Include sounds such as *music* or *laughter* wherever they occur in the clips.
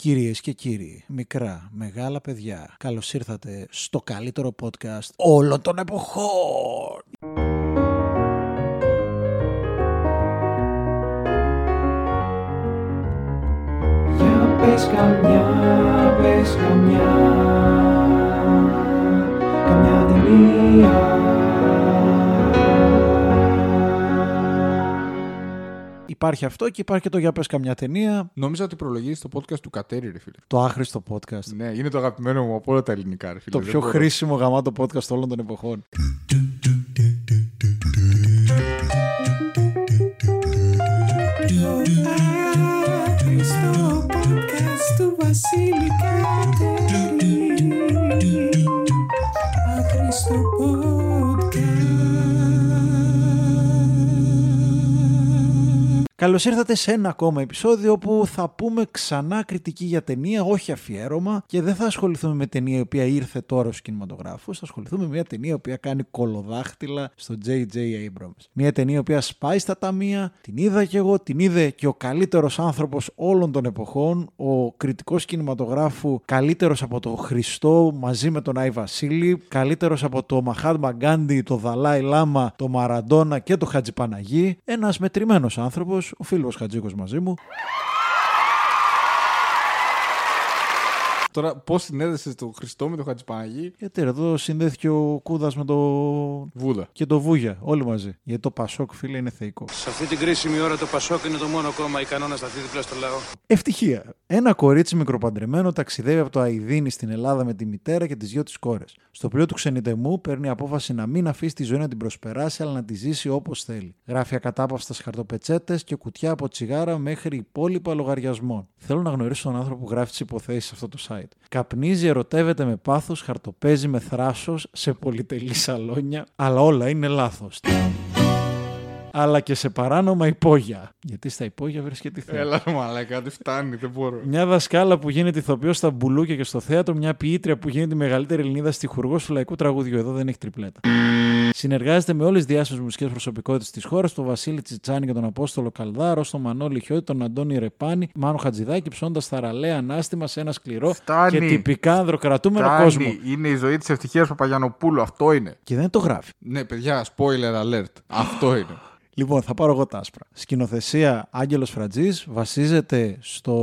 Κυρίες και κύριοι, μικρά, μεγάλα παιδιά, καλώς ήρθατε στο καλύτερο podcast όλων των εποχών. Υπάρχει αυτό και υπάρχει και το για πες καμιά ταινία, Νόμιζα ότι προλογίζει το podcast του Κατέρι, ρε φίλε. το άχρηστο podcast. Ναι, είναι το αγαπημένο μου από όλα τα ελληνικά, ρε φίλε. Το Δεν πιο μπορώ. χρήσιμο γαμάτο podcast όλων των εποχών. Καλώς ήρθατε σε ένα ακόμα επεισόδιο όπου θα πούμε ξανά κριτική για ταινία, όχι αφιέρωμα και δεν θα ασχοληθούμε με ταινία η οποία ήρθε τώρα στου κινηματογράφου. Θα ασχοληθούμε με μια ταινία η οποία κάνει κολοδάχτυλα στο J.J. Abrams. Μια ταινία η οποία σπάει στα ταμεία, την είδα κι εγώ, την είδε και ο καλύτερος άνθρωπος όλων των εποχών, ο κριτικός κινηματογράφου καλύτερος από το Χριστό μαζί με τον Άι Βασίλη, καλύτερος από το Μαχάτμα Γκάντι, το Δαλάι Λάμα, το Μαραντόνα και το Χατζιπαναγί. Ένας μετρημένος άνθρωπος, ο φίλος Χατζίκο μαζί μου. Τώρα, πώς συνέδεσες το Χριστό με το Χατζηπαναγί, Γιατί ρε, εδώ συνδέθηκε ο Κούδας με το. Βούδα. και το Βούγια, όλοι μαζί. Γιατί το Πασόκ, φίλε, είναι θεϊκό. Σε αυτή την κρίσιμη ώρα το Πασόκ είναι το μόνο κόμμα ικανό να σταθεί δίπλα στο λαό. Ευτυχία. Ένα κορίτσι μικροπαντρεμένο ταξιδεύει από το Αιδίνη στην Ελλάδα με τη μητέρα και τις δυο της κόρες. Στο πλοίο του ξενιτεμού παίρνει απόφαση να μην αφήσει τη ζωή να την προσπεράσει, αλλά να τη ζήσει όπως θέλει. Γράφει ακατάπαυστα χαρτοπετσέτε και κουτιά από τσιγάρα μέχρι υπόλοιπα λογαριασμών. Θέλω να γνωρίσω τον άνθρωπο που γράφει τις υποθέσεις σε αυτό το site. Καπνίζει, ερωτεύεται με πάθος, χαρτοπέζει με θράσος σε πολυτελή σαλόνια, αλλά όλα είναι λάθος. αλλά και σε παράνομα υπόγεια. Γιατί στα υπόγεια βρίσκεται η θέα. Έλα, ρε μαλάκα, δεν φτάνει, δεν μπορώ. Μια δασκάλα που γίνεται ηθοποιός στα μπουλούκια και στο θέατρο, μια ποιήτρια που γίνεται η μεγαλύτερη Ελληνίδα στιχουργό του λαϊκού τραγουδιού. Εδώ δεν έχει τριπλέτα. Συνεργάζεται με όλες τις διάσημε μουσικές προσωπικότητες της χώρας, τον Βασίλη Τσιτσάνη και τον Απόστολο Καλδάρο, τον Μανώλη Χιώτη, τον Αντώνη Ρεπάνη, Μάνο Χατζηδάκη, ψώντα θαραλέα ανάστημα σε ένα σκληρό Φτάνει. και τυπικά ανδροκρατούμενο Φτάνει. κόσμο. Είναι η ζωή της ευτυχίας Παπαγιανοπούλου, αυτό είναι. Και δεν το γράφει. Ναι, παιδιά, spoiler alert. Αυτό είναι. Λοιπόν, θα πάρω εγώ τα άσπρα. Σκηνοθεσία Άγγελος Φρατζή βασίζεται στο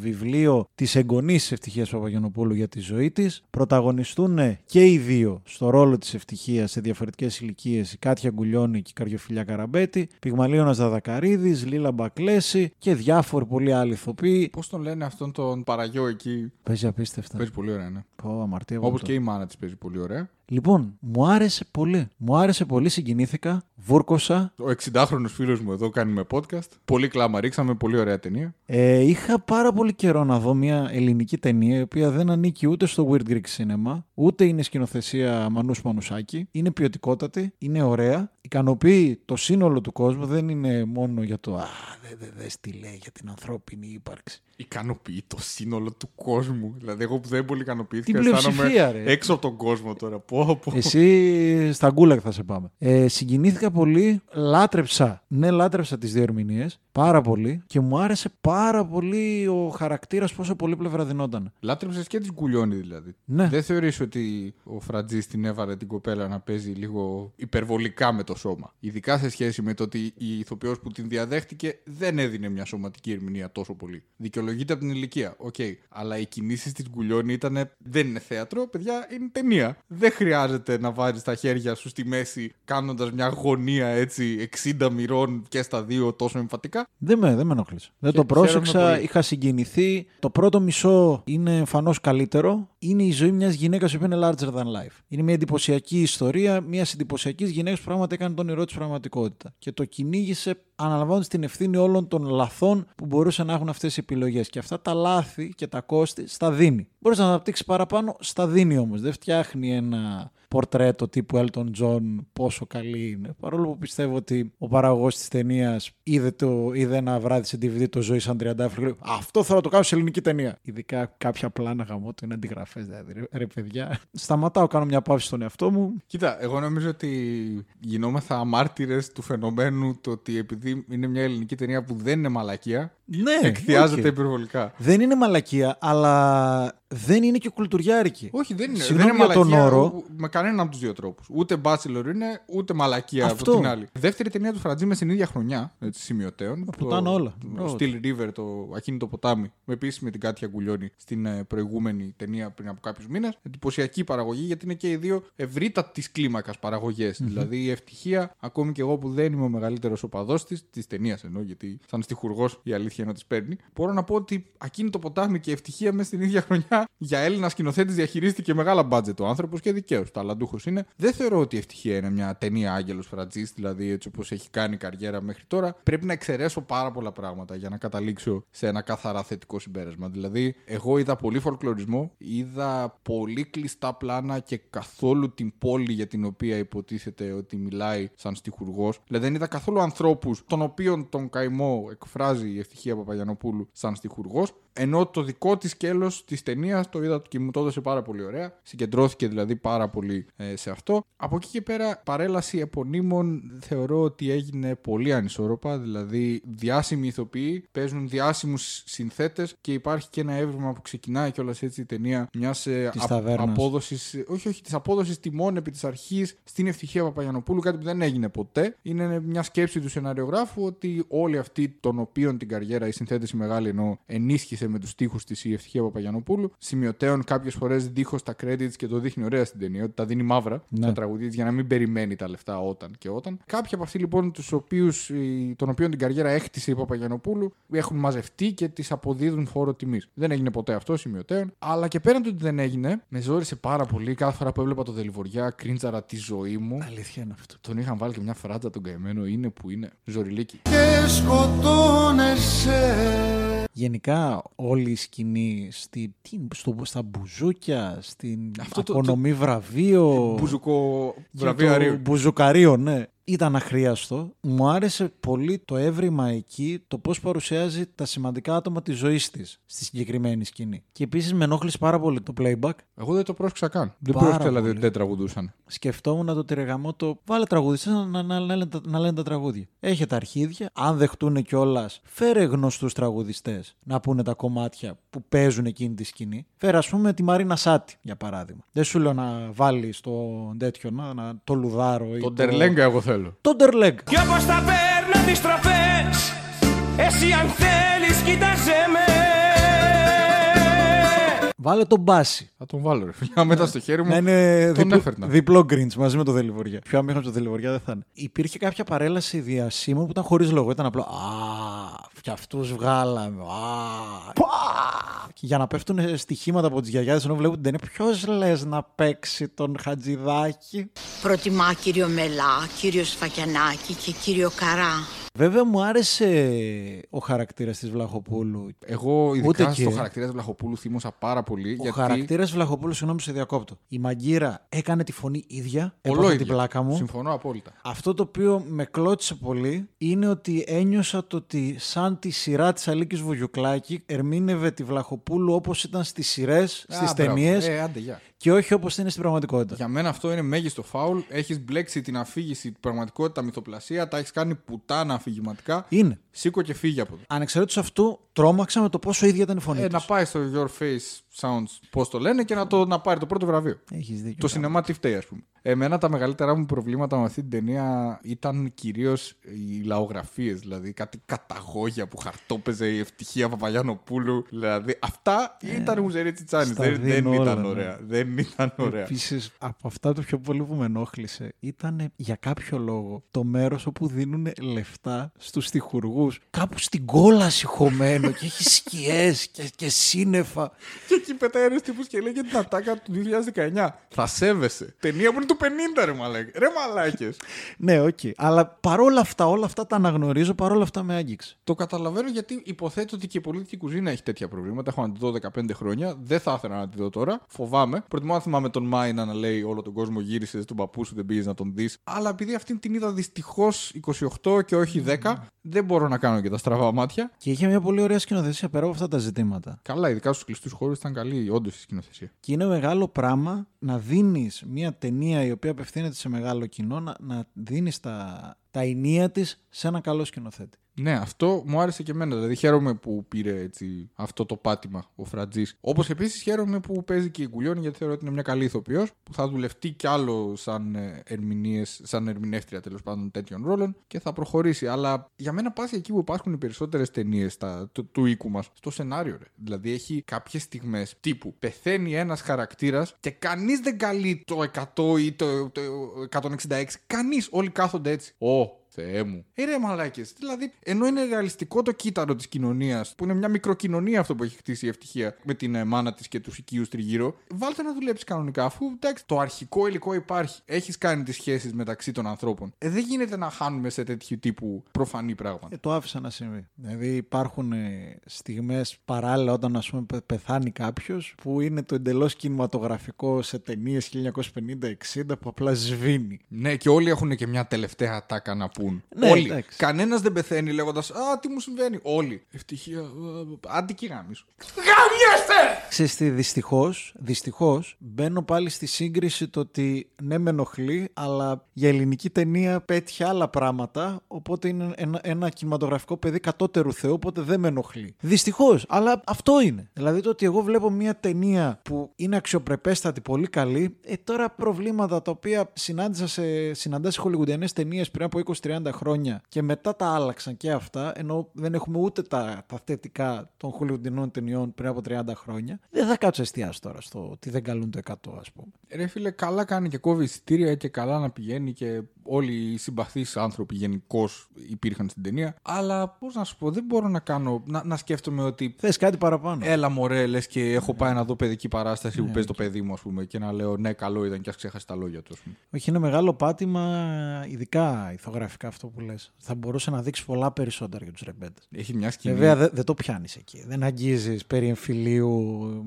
βιβλίο τη εγγονή τη Ευτυχίας Παπαγιανοπούλου για τη ζωή της. Πρωταγωνιστούν και οι δύο στο ρόλο της Ευτυχίας σε διαφορετικές ηλικίες η Κάτια Γκουλιώνη και η Καριοφιλιά Καραμπέτη, Πυγμαλίωνας Δαδακαρίδης, Λίλα Μπακλέση και διάφοροι πολλοί άλλοι ηθοποιοί. Πώς τον λένε αυτόν τον παραγιό εκεί; Παίζει απίστευτα. Παίζει πολύ ωραία, ναι. Πω, αμαρτία Όπως βολτό. και η μάνα της παίζει πολύ ωραία. Λοιπόν, μου άρεσε πολύ. Μου άρεσε πολύ, συγκινήθηκα, βούρκωσα. Ο 60χρονο φίλος μου εδώ κάνει με podcast. Πολύ κλάμα ρίξαμε, πολύ ωραία ταινία. Ε, είχα πάρα πολύ καιρό να δω μια ελληνική ταινία η οποία δεν ανήκει ούτε στο Weird Greek Cinema, ούτε είναι σκηνοθεσία Μανούς Μανουσάκη. Είναι ποιοτικότατη, είναι ωραία, ικανοποιεί το σύνολο του κόσμου, δεν είναι μόνο για το «Α, δεν δε, δες τι λέει για την ανθρώπινη ύπαρξη». Ικανοποιεί το σύνολο του κόσμου. Δηλαδή, εγώ που δεν πολύ ικανοποιήθηκα, Την πλειοψηφία, αισθάνομαι ρε. έξω από τον κόσμο τώρα. Πω, πω. Εσύ στα γκούλαγκ θα σε πάμε. Ε, συγκινήθηκα πολύ, λάτρεψα, ναι λάτρεψα τις δύο ερμηνείες, πάρα πολύ και μου άρεσε πάρα πολύ ο χαρακτήρας πόσο πολύ πλευρα δινόταν. Λάτρεψες και την Γκουλιώνη δηλαδή. Ναι. Δεν θεωρείς ότι ο Φραντζής την έβαλε την κοπέλα να παίζει λίγο υπερβολικά με το σώμα; Ειδικά σε σχέση με το ότι η ηθοποιός που την διαδέχτηκε δεν έδινε μια σωματική ερμηνεία τόσο πολύ. Δικαιολογείται από την ηλικία. Οκ. Αλλά οι κινήσεις της Κουλιώνη ήταν. Δεν είναι θέατρο, παιδιά, είναι ταινία. Δεν χρειάζεται να βάζει τα χέρια σου στη μέση κάνοντας μια γωνία έτσι 60 μοιρών και στα δύο τόσο εμφατικά. Δεν με, δεν με ενόχλησε. Δεν Και το πρόσεξα, χαίρομαι πολύ. είχα συγκινηθεί. Το πρώτο μισό είναι εμφανώ καλύτερο. Είναι η ζωή μιας γυναίκας που είναι larger than life. Είναι μια εντυπωσιακή ιστορία μια εντυπωσιακής γυναίκας που πράγματι έκανε τον όνειρό της πραγματικότητα. Και το κυνήγησε αναλαμβάνοντας την ευθύνη όλων των λαθών που μπορούσαν να έχουν αυτές οι επιλογές. Και αυτά τα λάθη και τα κόστη στα δίνει. Μπορείς να τα αναπτύξεις παραπάνω, στα δίνει όμως. Δεν φτιάχνει ένα πορτρέτο τύπου Elton John πόσο καλή είναι. Παρόλο που πιστεύω ότι ο παραγωγός της ταινίας είδε, το, είδε ένα βράδυ σε DVD το Ζωή σαν τριαντάφυλλο και λέει Αυτό θέλω να το κάνω σε ελληνική ταινία. Ειδικά κάποια πλάνα γαμώ το είναι αντιγραφές. Δηλαδή, ρε, ρε παιδιά. Σταματάω, κάνω μια παύση στον εαυτό μου. Κοίτα, εγώ νομίζω ότι γινόμεθα μάρτυρες του φαινομένου το ότι επειδή είναι μια ελληνική ταινία που δεν είναι μαλακία, Ναι, Εκθιάζεται οκ. υπερβολικά. Δεν είναι μαλακία, αλλά δεν είναι και κουλτουριάρικη. Όχι, δεν είναι. Συγγνώμη δεν είναι για τον μαλακία όρο. με κανέναν από τους δύο τρόπους. Ούτε Bachelor είναι, ούτε μαλακία Αυτό. από την άλλη. Δεύτερη ταινία του Φραντζή με στην ίδια χρονιά, έτσι, σημειωτέων. πουτάνα όλα. Το Μπράβο. Steel River, το ακίνητο ποτάμι. Με επίση με την Κάτια Γκουλιώνη στην ε, προηγούμενη ταινία πριν από κάποιους μήνες. Εντυπωσιακή παραγωγή, γιατί είναι και οι δύο ευρύτατη κλίμακας Δηλαδή η ευτυχία, ακόμη και εγώ που δεν είμαι ο μεγαλύτερος οπαδός της, της ταινίας εννοώ, γιατί σαν στοιχουργό η αλήθεια είναι ότι παίρνει. Μπορώ να πω ότι ακίνητο ποτάμι και ευτυχία μέσα στην ίδια χρονιά για Έλληνα σκηνοθέτης διαχειρίστηκε μεγάλα μπάτζετ ο άνθρωπος και δικαίως. Ταλαντούχος είναι. Δεν θεωρώ ότι η ευτυχία είναι μια ταινία Άγγελος Φρατζή, δηλαδή έτσι όπως έχει κάνει καριέρα μέχρι τώρα. Πρέπει να εξαιρέσω πάρα πολλά πράγματα για να καταλήξω σε ένα καθαρά θετικό συμπέρασμα. Δηλαδή, εγώ είδα πολύ φολκλωρισμό, είδα πολύ κλειστά πλάνα και καθόλου την πόλη για την οποία υποτίθεται ότι μιλάει σαν στιχουργός. Δηλαδή, δεν είδα καθόλου ανθρώπους των οποίων τον καημό εκφράζει η ευτυχία Παπαγιανοπούλου σαν στιχουργός. Ενώ το δικό της σκέλος της ταινίας το είδα και μου το έδωσε πάρα πολύ ωραία. Συγκεντρώθηκε δηλαδή πάρα πολύ ε, σε αυτό. Από εκεί και πέρα, παρέλαση επωνύμων θεωρώ ότι έγινε πολύ ανισόρροπα. Δηλαδή, διάσημοι ηθοποιοί παίζουν διάσημους συνθέτες και υπάρχει και ένα έβριμα που ξεκινάει κιόλας έτσι η ταινία μιας Της ταβέρνας. απόδοσης. Όχι, όχι, της απόδοσης τιμών επί της αρχής στην ευτυχία Παπαγιανοπούλου. Κάτι που δεν έγινε ποτέ. Είναι μια σκέψη του σεναριογράφου ότι όλοι αυτοί των οποίων την καριέρα η συνθέτηση μεγάλη εννοώ ενίσχυσε με τους τοίχου της η ευτυχία Παπαγιανοπούλου. Σημειωτέων κάποιες φορές δίχως τα credits και το δείχνει ωραία στην ταινία, ότι τα δίνει μαύρα Ναι. στα τραγουδία της για να μην περιμένει τα λεφτά όταν και όταν. Κάποιοι από αυτοί λοιπόν, τους οποίους, η- των οποίων την καριέρα έχτισε η Παπαγιανοπούλου, έχουν μαζευτεί και τη αποδίδουν φόρο τιμής. Δεν έγινε ποτέ αυτό σημειωτέων. Αλλά και πέραν του ότι δεν έγινε, με ζόρισε πάρα πολύ. Κάθε φορά που έβλεπα το Δελιβοριά, κρίντζαρα τη ζωή μου. Αλήθεια είναι αυτό. Τον είχαν βάλει και μια φράτζα τον καημένο, είναι που είναι. Ζωριλίκι. Γενικά όλη η σκηνή στη, τι, στο, στα μπουζούκια, στην Αυτό το- απονομή βραβείο Μπουζουκο και βραβείο το Αρίου. μπουζουκαρίο, ναι. Ήταν αχρίαστο. Μου άρεσε πολύ το έβριμα εκεί, το πώς παρουσιάζει τα σημαντικά άτομα της ζωής της στη συγκεκριμένη σκηνή. Και επίσης με ενόχλησε πάρα πολύ το playback. Εγώ δεν το πρόσεξα καν. Δεν Πάρα πρόσεξα δηλαδή πολύ. ότι δεν τραγουδούσαν. Σκεφτόμουν το τυρεγαμό το βάλε τραγουδιστές να, να, να, λένε, τα- να λένε τα τραγούδια. Έχει τα αρχίδια. Αν δεχτούν κιόλας, φέρε γνωστούς τραγουδιστές να πούνε τα κομμάτια που παίζουν εκείνη τη σκηνή. Φέρε ας πούμε τη Μαρίνα Σάτι για παράδειγμα. Δεν σου λέω να βάλεις το τέτοιο, να, να- το λουδάρο ή Τον το... Τερλέγκα εγώ θέλω. Το Ντερλέγκ. Κι όπως τα παίρνω τις τροφές Εσύ αν θέλεις κοίταζε με Βάλε τον Μπάση. Θα τον βάλω ρε φίλε. Μετά στο χέρι μου. Να είναι τον διπλό, έφερνα. διπλό Grinch μαζί με το Δελιβοριά. Πιο αμήχανο το Δελιβοριά δεν θα είναι. Υπήρχε κάποια παρέλαση διασύμων που ήταν χωρίς λόγο. Ήταν απλό. Α, και αυτούς βγάλαμε. Α, πα! Και για να πέφτουν στοιχήματα από τις γιαγιάδες ενώ βλέπουν την ταινία, ποιος λες να παίξει τον Χατζηδάκη; Προτιμά κύριο Μελά, κύριο Σφακιανάκη και κύριο Καρά. Βέβαια μου άρεσε ο χαρακτήρας της Βλαχοπούλου. Εγώ ειδικά Ούτε στο και. χαρακτήρα του Βλαχοπούλου θύμωσα πάρα πολύ. Ο γιατί χαρακτήρας Βλαχοπούλου, συγγνώμη που σε διακόπτω. Η Μαγκύρα έκανε τη φωνή ίδια. Έπαθα ολόιδια. την πλάκα μου. Συμφωνώ απόλυτα. Αυτό το οποίο με κλώτησε πολύ είναι ότι ένιωσα το ότι σαν τη σειρά της Αλίκης Βουγιουκλάκη ερμήνευε τη Βλαχοπούλου όπως ήταν στις σειρές, στις Α, μπράβο. ταινίες Ε, άντε, γεια. Και όχι όπως είναι στην πραγματικότητα. Για μένα αυτό είναι μέγιστο φάουλ. Έχεις μπλέξει την αφήγηση, την πραγματικότητα, μυθοπλασία. Τα έχεις κάνει πουτάνα αφηγηματικά. Είναι. Σήκω και φύγει από εδώ. Ανεξαρτήτως αυτού, τρόμαξα με το πόσο ίδια ήταν η φωνή Ε, της. να πάει στο Your Face Sounds, πώς το λένε, και να, το, να πάρει το πρώτο βραβείο. Έχεις δίκιο. Το σινεμά τι φταίει, ας πούμε. Εμένα τα μεγαλύτερά μου προβλήματα με αυτή την ταινία ήταν κυρίως οι λαογραφίες. Δηλαδή κάτι καταγόγια που χαρτόπαιζε η ευτυχία Παπαγιανοπούλου. Δηλαδή αυτά ήταν μουζερί τσιτσάνης. Ε, στα Δεν, δεν δίνω όλα, ήταν ναι. ωραία. Δεν ήταν ωραία. Επίσης, από αυτά το πιο πολύ που με ενόχλησε ήταν για κάποιο λόγο το μέρος όπου δίνουν λεφτά στους στιχουργούς. Κάπου στην κόλαση χωμένο και έχει σκιές και, και σύννεφα. Και εκεί πετάει ένας τύπος και λέει για την ατάκα του 2019. Θα σέβεσαι. Ταινία που είναι του 50, ρε μαλάκες. Ρε μαλάκες. Ναι, οκ. Αλλά παρόλα αυτά, όλα αυτά τα αναγνωρίζω, παρόλα αυτά με άγγιξε. Το καταλαβαίνω γιατί υποθέτω ότι και η Πολίτικη Κουζίνα έχει τέτοια προβλήματα. Έχω να τη δω 15 χρόνια. Δεν θα ήθελα να τη δω τώρα. Φοβάμαι. Προτιμώ να θυμάμαι τον Μάινα να λέει όλο τον κόσμο γύρισε τον παππού σου, δεν πήγες να τον δεις. Αλλά επειδή αυτήν την είδα δυστυχώς 28 και όχι 10, δεν μπορώ να κάνω και τα στραβά μάτια. Και είχε μια πολύ ωραία σκηνοθεσία πέρα από αυτά τα ζητήματα. Καλά, ειδικά στους κλειστούς χώρους ήταν καλή, όντως η σκηνοθεσία. Και είναι μεγάλο πράγμα να δίνεις μια ταινία η οποία απευθύνεται σε μεγάλο κοινό, να, να δίνεις τα, τα ενία της σε ένα καλό σκηνοθέτη. Ναι, αυτό μου άρεσε και εμένα. Δηλαδή χαίρομαι που πήρε έτσι, αυτό το πάτημα ο Φρατζή. Όπως επίσης χαίρομαι που παίζει και η Γκουλιόνι γιατί θεωρώ ότι είναι μια καλή ηθοποιός που θα δουλευτεί κι άλλο σαν, ε, ερμηνείες, σαν ερμηνεύτρια τέλος πάντων τέτοιων ρόλων και θα προχωρήσει. Αλλά για μένα πα εκεί που υπάρχουν οι περισσότερες ταινίες του, του οίκου μας, στο σενάριο. Ρε. Δηλαδή έχει κάποιες στιγμές τύπου πεθαίνει ένας χαρακτήρας και κανείς δεν καλεί το 100 ή το, το 166. Κανείς. Όλοι κάθονται έτσι. Ω, Θεέ μου. Ε, ρε μαλάκες. Δηλαδή, ενώ είναι ρεαλιστικό το κύτταρο της κοινωνίας, που είναι μια μικροκοινωνία αυτό που έχει χτίσει η ευτυχία με την ε, μάνα της και τους οικείους τριγύρω, βάλτε να δουλέψει κανονικά. Αφού εντάξει, το αρχικό υλικό υπάρχει. Έχεις κάνει τις σχέσεις μεταξύ των ανθρώπων. Ε, δεν γίνεται να χάνουμε σε τέτοιου τύπου προφανή πράγματα. Ε, το άφησα να συμβεί. Δηλαδή υπάρχουν ε, στιγμές παράλληλα όταν ας πούμε πε- πεθάνει κάποιος που είναι το εντελώς κινηματογραφικό σε ταινίες 1950-60 που απλά σβήνει. Ναι, και όλοι έχουν και μια τελευταία ατάκα να πούν. Ναι, όλοι. εντάξει. Κανένας δεν πεθαίνει λέγοντας Α, τι μου συμβαίνει. Όλοι. Ευτυχία. Άντι και γάμισου. Ξέρεις τι, δυστυχώς, δυστυχώς μπαίνω πάλι στη σύγκριση το ότι ναι με ενοχλεί, αλλά για ελληνική ταινία πέτυχε άλλα πράγματα, οπότε είναι ένα, ένα κινηματογραφικό παιδί κατώτερου θεού, οπότε δεν με ενοχλεί. Δυστυχώς, αλλά αυτό είναι. Δηλαδή το ότι εγώ βλέπω μια ταινία που είναι αξιοπρεπέστατη, πολύ καλή, ε, τώρα προβλήματα τα οποία συνάντησα σε, συναντάς σε χολιγουντιανές ταινίες πριν από 20-30 χρόνια και μετά τα άλλαξαν και αυτά, ενώ δεν έχουμε ούτε τα, τα θετικά των χολιγουντιανών ταινιών πριν από 30 χρόνια, δεν θα κάτσω εστιάσει τώρα στο ότι δεν καλούν το 100 ας πούμε. Ρε φίλε, καλά κάνει και κόβει εισιτήρια και καλά να πηγαίνει και όλοι οι συμπαθείς άνθρωποι γενικώς υπήρχαν στην ταινία. Αλλά πώς να σου πω, δεν μπορώ να κάνω. να, να σκέφτομαι ότι. Θες κάτι παραπάνω. Έλα μωρέ, λες και έχω πάει να δω παιδική παράσταση Ναι, που παίζει το παιδί μου, ας πούμε, και να λέω ναι, καλό ήταν και ας ξέχασε τα λόγια του, ας πούμε. Όχι, είναι μεγάλο πάτημα, ειδικά ηθογραφικά αυτό που λες. Θα μπορούσε να δείξει πολλά περισσότερα για τους ρεμπέτες. Έχει μια σκηνή. Βέβαια δεν δεν το πιάνεις εκεί. Δεν αγγίζεις περί εμφυλίου,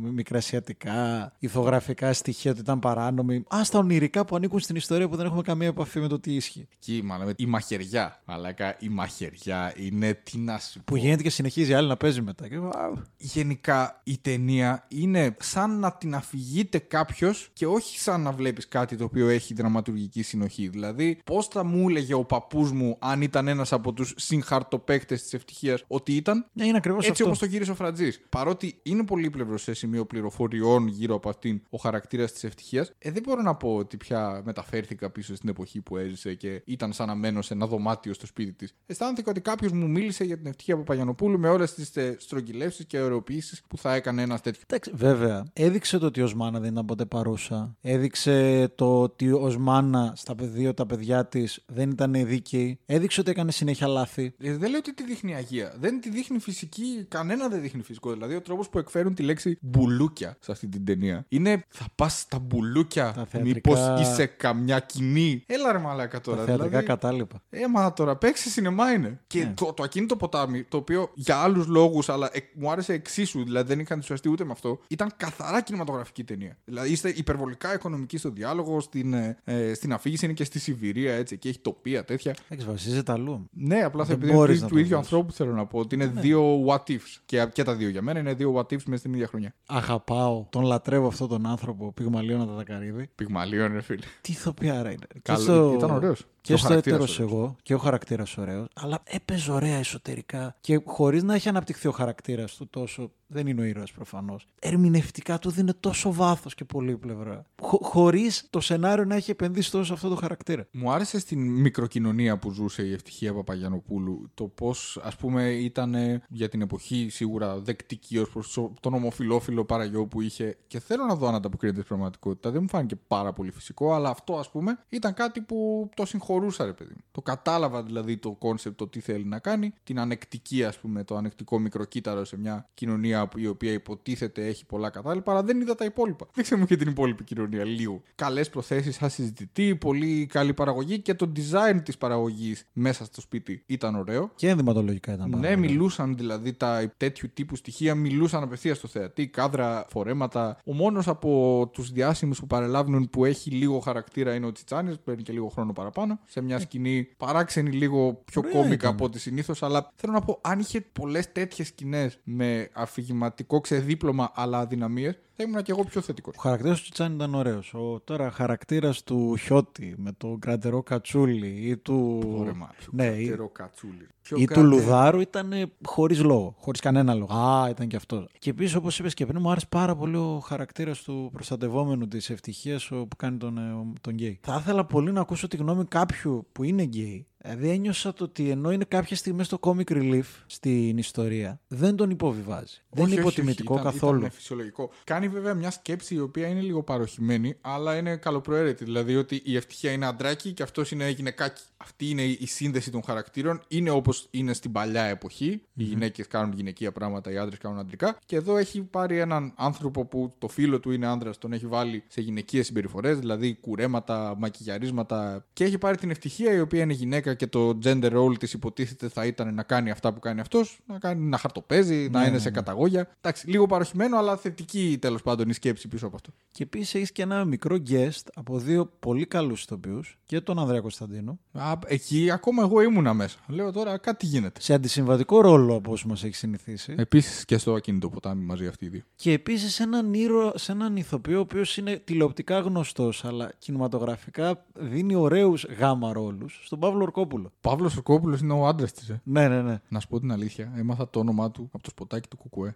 μη- μικρασιατικά, ηθογραφικά στοιχεία ότι ήταν παράνομοι. Α, στα ονειρικά που ανήκουν στην ιστορία που δεν έχουμε καμία επαφή με το τι ίσχυε. Εκεί, μάλλον, η μαχαιριά. Μαλάκα, η μαχαιριά είναι τι να σου Που πω. γίνεται και συνεχίζει άλλη να παίζει μετά. Και, α, Γενικά η ταινία είναι σαν να την αφηγείται κάποιος και όχι σαν να βλέπεις κάτι το οποίο έχει δραματουργική συνοχή. Δηλαδή, πώς θα μου έλεγε ο παππούς μου, αν ήταν ένας από τους συγχαρτοπαίκτες της ευτυχίας, ότι ήταν. Ναι, είναι ακριβώς Έτσι αυτό. όπως το γύρισε ο Φρατζή. Παρότι είναι πολύπλευρος σε σημείο πληροφοριών γύρω από αυτήν ο χαρακτήρας της ευτυχίας, ε, δεν μπορώ να πω ότι πια μεταφέρθηκα πίσω στην εποχή που έζησε και ήταν σαν να μένω σε ένα δωμάτιο στο σπίτι της. Αισθάνθηκα ότι κάποιος μου μίλησε για την ευτυχία Παπαγιανοπούλου με όλες τις στρογγυλεύσεις και ωρεοποιήσεις που θα έκανε ένας τέτοιος. Εντάξει, βέβαια. Έδειξε το ότι ο Σμάνα δεν ήταν ποτέ παρούσα. Έδειξε το ότι ο Σμάνα στα δύο τα παιδιά της δεν ήταν δίκαιη. Έδειξε ότι έκανε συνέχεια λάθη. Ε, δεν λέω ότι τη δείχνει αγία. Δεν τη δείχνει φυσική. Κανένα δεν δείχνει φυσικό. Δηλαδή, ο τρόπος που εκφέρουν τη λέξη μπουλούκια σε αυτή την ταινία είναι θα πας στα μπουλούκια. Τα θεατρικά- Μήπως είσαι καμιά κοινή. Έλα ρε μαλάκα τώρα. Τα θεατρικά δηλαδή, κατάλοιπα. Ε, μα τώρα παίξει σινεμά είναι. Και Ναι. το, το ακίνητο ποτάμι, το οποίο για άλλους λόγους, αλλά εκ- μου άρεσε εξίσου, δηλαδή δεν είχα ενθουσιαστεί ούτε με αυτό, ήταν καθαρά κινηματογραφική ταινία. Δηλαδή είστε υπερβολικά οικονομικοί στο διάλογο, στην, ε, ε, στην αφήγηση είναι και στη Σιβηρία έτσι, και έχει τοπία τέτοια. Εντάξει, βασίζεται αλλού. Ναι, απλά θα Δεν επειδή μπορείς είναι να του το ίδιου βρεις. ανθρώπου θέλω να πω ότι είναι δύο what ifs. Και, και τα δύο για μένα είναι δύο what ifs μέσα στην ίδια χρονιά. Αγαπάω, τον λατρεύω αυτόν τον άνθρωπο, Πυγμαλίωνα τα Δακαρίδη. Πυγμαλίων, ρε φίλε. Τι ηθοποιάρα είναι. Καλό- ήταν ωραίος. Και Και ο στο χαρακτήρας έτερο ωραίος. εγώ και ο χαρακτήρας ωραίος, αλλά έπαιζε ωραία εσωτερικά. Και χωρίς να έχει αναπτυχθεί ο χαρακτήρας του τόσο. Δεν είναι ο ήρωας προφανώς. Ερμηνευτικά του δίνει τόσο βάθος και πολύπλευρα. Χω, Χωρίς το σενάριο να έχει επενδύσει τόσο σε αυτό το χαρακτήρα. Μου άρεσε στην μικροκοινωνία που ζούσε η Ευτυχία Παπαγιαννοπούλου το πώς, ας πούμε, ήταν για την εποχή σίγουρα δεκτική ως προς τον ομοφυλόφιλο παραγιό που είχε. Και θέλω να δω αν ανταποκρίνεται στην πραγματικότητα. Δεν μου φάνηκε πάρα πολύ φυσικό, αλλά αυτό, ας πούμε, ήταν κάτι που το συγχωρούσα, ρε παιδί μου. Το κατάλαβα δηλαδή το concept, το τι θέλει να κάνει. Την ανεκτική, ας πούμε, το ανεκτικό μικροκύτταρο σε μια κοινωνία που- η οποία υποτίθεται έχει πολλά κατάλοιπα, αλλά δεν είδα τα υπόλοιπα. *laughs* Δείξε μου και την υπόλοιπη κοινωνία λίγο. Καλές προθέσεις, ασυζητητί, πολύ καλή παραγωγή και το design της παραγωγής μέσα στο σπίτι ήταν ωραίο. Και ενδυματολογικά ήταν πάρα Ναι, ωραία. μιλούσαν δηλαδή τα τέτοιου τύπου στοιχεία, μιλούσαν απευθείας στο θεατή, κάδρα, φορέματα. Ο μόνος από τους διάσημους που παρελάβουν που έχει λίγο χαρακτήρα είναι ο Τσιτσάνης, παίρνει και λίγο χρόνο παραπάνω. Σε μια σκηνή παράξενη, λίγο πιο Ε. Ωραία κόμικα ήταν. από ό,τι συνήθως. Αλλά θέλω να πω, αν είχε πολλές τέτοιες σκηνές με αφηγηματικό ξεδίπλωμα αλλά αδυναμίες, θα ήμουν και εγώ πιο θετικός. Ο χαρακτήρας του Τσάν ήταν ωραίος. Τώρα χαρακτήρας του Χιώτη με τον Κρατερό Κατσούλη ή του. Ωραία, μα, πιο ναι, ή, Κρατερό Κατσούλη. Πιο ή του κρατερό. Λουδάρου ήταν χωρίς λόγο. Χωρίς κανένα λόγο. Α, ήταν και αυτός. Και επίσης, όπως είπες και πριν, μου άρεσε πάρα πολύ ο χαρακτήρας του προστατευόμενου της ευτυχίας που κάνει τον, ε, ο- τον γκέι. Θα ήθελα πολύ να ακούσω τη γνώμη κάποιου που είναι γκέι. Δηλαδή ένιωσα το ότι ενώ είναι κάποια στιγμή στο comic relief στην ιστορία, δεν τον υποβιβάζει. δεν Όχι, είναι όχι, όχι, υποτιμητικό ήταν- καθόλου. Ήταν φυσιολογικό. Κάνει βέβαια μια σκέψη η οποία είναι λίγο παρωχημένη, αλλά είναι καλοπροαίρετη. Δηλαδή ότι η ευτυχία είναι αντράκι και αυτός είναι γυναικάκι. Αυτή είναι η σύνδεση των χαρακτήρων. Είναι όπως είναι στην παλιά εποχή. Οι γυναίκες κάνουν γυναικεία πράγματα, οι άντρες κάνουν αντρικά. Και εδώ έχει πάρει έναν άνθρωπο που το φίλο του είναι άντρας, τον έχει βάλει σε γυναικείες συμπεριφορές, δηλαδή κουρέματα, μακιγιαρίσματα. Και έχει πάρει την ευτυχία η οποία είναι γυναίκα και το gender role της υποτίθεται θα ήταν να κάνει αυτά που κάνει αυτός, να, κάνει, να χαρτοπέζει, να είναι σε καταγόγια. Εντάξει, λίγο παροχημένο, αλλά θετική τέλος πάντων η σκέψη πίσω από αυτό. Και επίσης έχεις και ένα μικρό guest από δύο πολύ καλούς ηθοποιούς και τον Ανδρέα Κωνσταντίνο. Α, εκεί ακόμα εγώ ήμουνα μέσα. Λέω τώρα κάτι γίνεται. Σε αντισυμβατικό ρόλο από όσο μας έχει συνηθίσει. Επίσης και στο ακίνητο ποτάμι μαζί αυτοί οι δύο. Και επίσης σε έναν ήρωα, σε έναν ηθοποιό ο οποίος είναι τηλεοπτικά γνωστός, αλλά κινηματογραφικά δίνει ωραίους γάμα ρόλους, στον Παύλο Ορκόπουλο. Παύλος Ορκόπουλο είναι ο άντρας της. Ε. Ναι, ναι, ναι. Να σου πω την αλήθεια, έμαθα το όνομά του από το σποτάκι του Κουκουέ.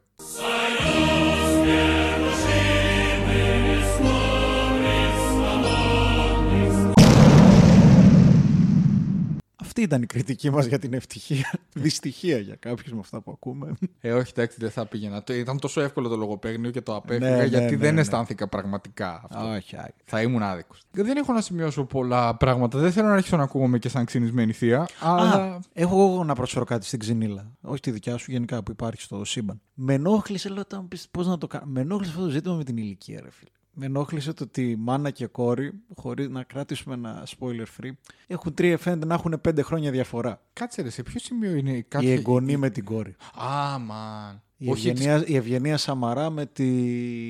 Αυτή ήταν η κριτική μας για την ευτυχία. *laughs* Δυστυχία για κάποιους με αυτά που ακούμε. Ε, όχι, εντάξει, δεν θα πήγαινα. Το- Ήταν τόσο εύκολο το λογοπαίγνιο και το απέφυγα Ναι, ναι, γιατί ναι, δεν ναι. αισθάνθηκα πραγματικά αυτό. όχι, όχι. Θα ήμουν άδικος. Δεν έχω να σημειώσω πολλά πράγματα. Δεν θέλω να αρχίσω να ακούγομαι και σαν ξυνισμένη θεία. Αλλά. Α, έχω εγώ να προσφέρω κάτι στην ξυνήλα. Όχι τη δικιά σου, γενικά που υπάρχει στο σύμπαν. Με ενόχλησε, λέω, όταν πει πώς να το κάνω. Με ενόχλησε αυτό το ζήτημα με την ηλικία, ρε φίλε. Με ενόχλησε το ότι μάνα και κόρη, χωρίς να κρατήσουμε ένα spoiler free, έχουν τρία φαίνεται να έχουν πέντε χρόνια διαφορά. Κάτσε ρε, σε ποιο σημείο είναι η Η κάποια. εγγονή με την κόρη. Α, μαν. Η Όχι, Ευγενία, η Ευγενία Σαμαρά με τη.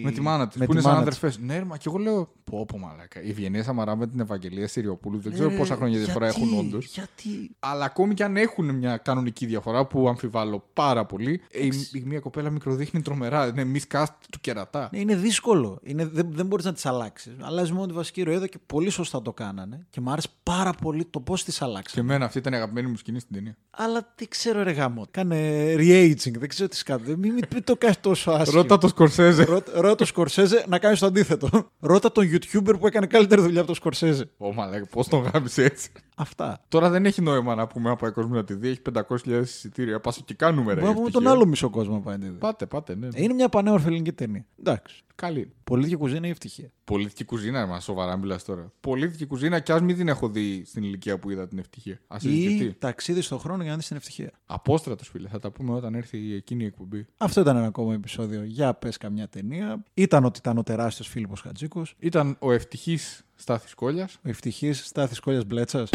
Με τη μάνα της. με Που τη είναι σαν μάνα της. αδερφέ. Ναι, ρε, μα και εγώ λέω. Πω, πω, μαλάκα. Η Ευγενία Σαμαρά με την Ευαγγελία Συριοπούλου. Δεν ξέρω Ε, πόσα χρόνια διαφορά γιατί- έχουν όντως. Γιατί; Αλλά ακόμη και αν έχουν μια κανονική διαφορά που αμφιβάλλω πάρα πολύ, ε, η, η μία κοπέλα μικροδείχνει τρομερά. Είναι miscast του κερατά. Ναι, είναι δύσκολο. Είναι, δεν δεν μπορείς να τις αλλάξεις. Αλλάζεις μόνο τη βασική ηρωίδα και πολύ σωστά το κάνανε. Και μου άρεσε πάρα πολύ το πώς τις Και αλλάξαν. εμένα αυτή ήταν η αγαπημένη μου σκηνή στην ταινία. Αλλά τι ξέρω, ρε γάμο. Κάνε re-aging. Δεν ξέρω τι σκάτω. Μην, μην, μην το κάνεις τόσο άσχημο. Ρώτα το Σκορσέζε. Ρώτα, ρώτα το Σκορσέζε να κάνεις το αντίθετο. Ρώτα τον YouTuber που έκανε καλύτερη δουλειά από το Σκορσέζε. Ω μαλάκα, πώς τον γάμισε έτσι. Αυτά. Τώρα δεν έχει νόημα να πούμε από κόσμος να τη δει. Έχει 500.000 εισιτήρια. Πάσο και κάνουμε ρε. Μπορούμε να πούμε τον ευτυχία. άλλο μισό κόσμο να πάει να τη δει. Πάτε, πάτε, ναι. Είναι μια πανέορφη ελληνική ταινία. Εντάξει. Καλή. Πολιτική κουζίνα ή ευτυχία. Πολιτική κουζίνα, μα σοβαρά μιλάς τώρα. Πολιτική κουζίνα και ας μην την έχω δει στην ηλικία που είδα την ευτυχία. Α Ή συζητηθεί. ταξίδι στον χρόνο για να δεις την ευτυχία. Απόστρατος, φίλε. Θα τα πούμε όταν έρθει εκείνη η εκπομπή. Αυτό ήταν ένα ακόμα επεισόδιο. Για πες καμιά ταινία. Ήταν ότι ήταν ο τεράστιος Φίλιππος Χατζίκο. Ήταν ο ευτυχής Στάθης Κόλιας. Ο ευτυχής Στάθης Κόλιας Μπλέτσας.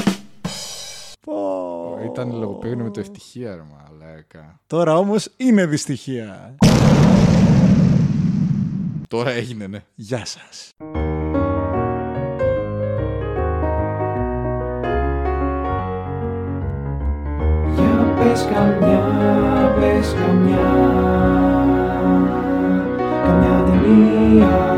Ήταν λογοπαίγνιο με το ευτυχία, ρε μαλάκα. Τώρα όμως είναι δυστυχία. Τώρα έγινε, ναι. Γεια σας. Για πες καμιά, πες καμιά Καμιά ταινία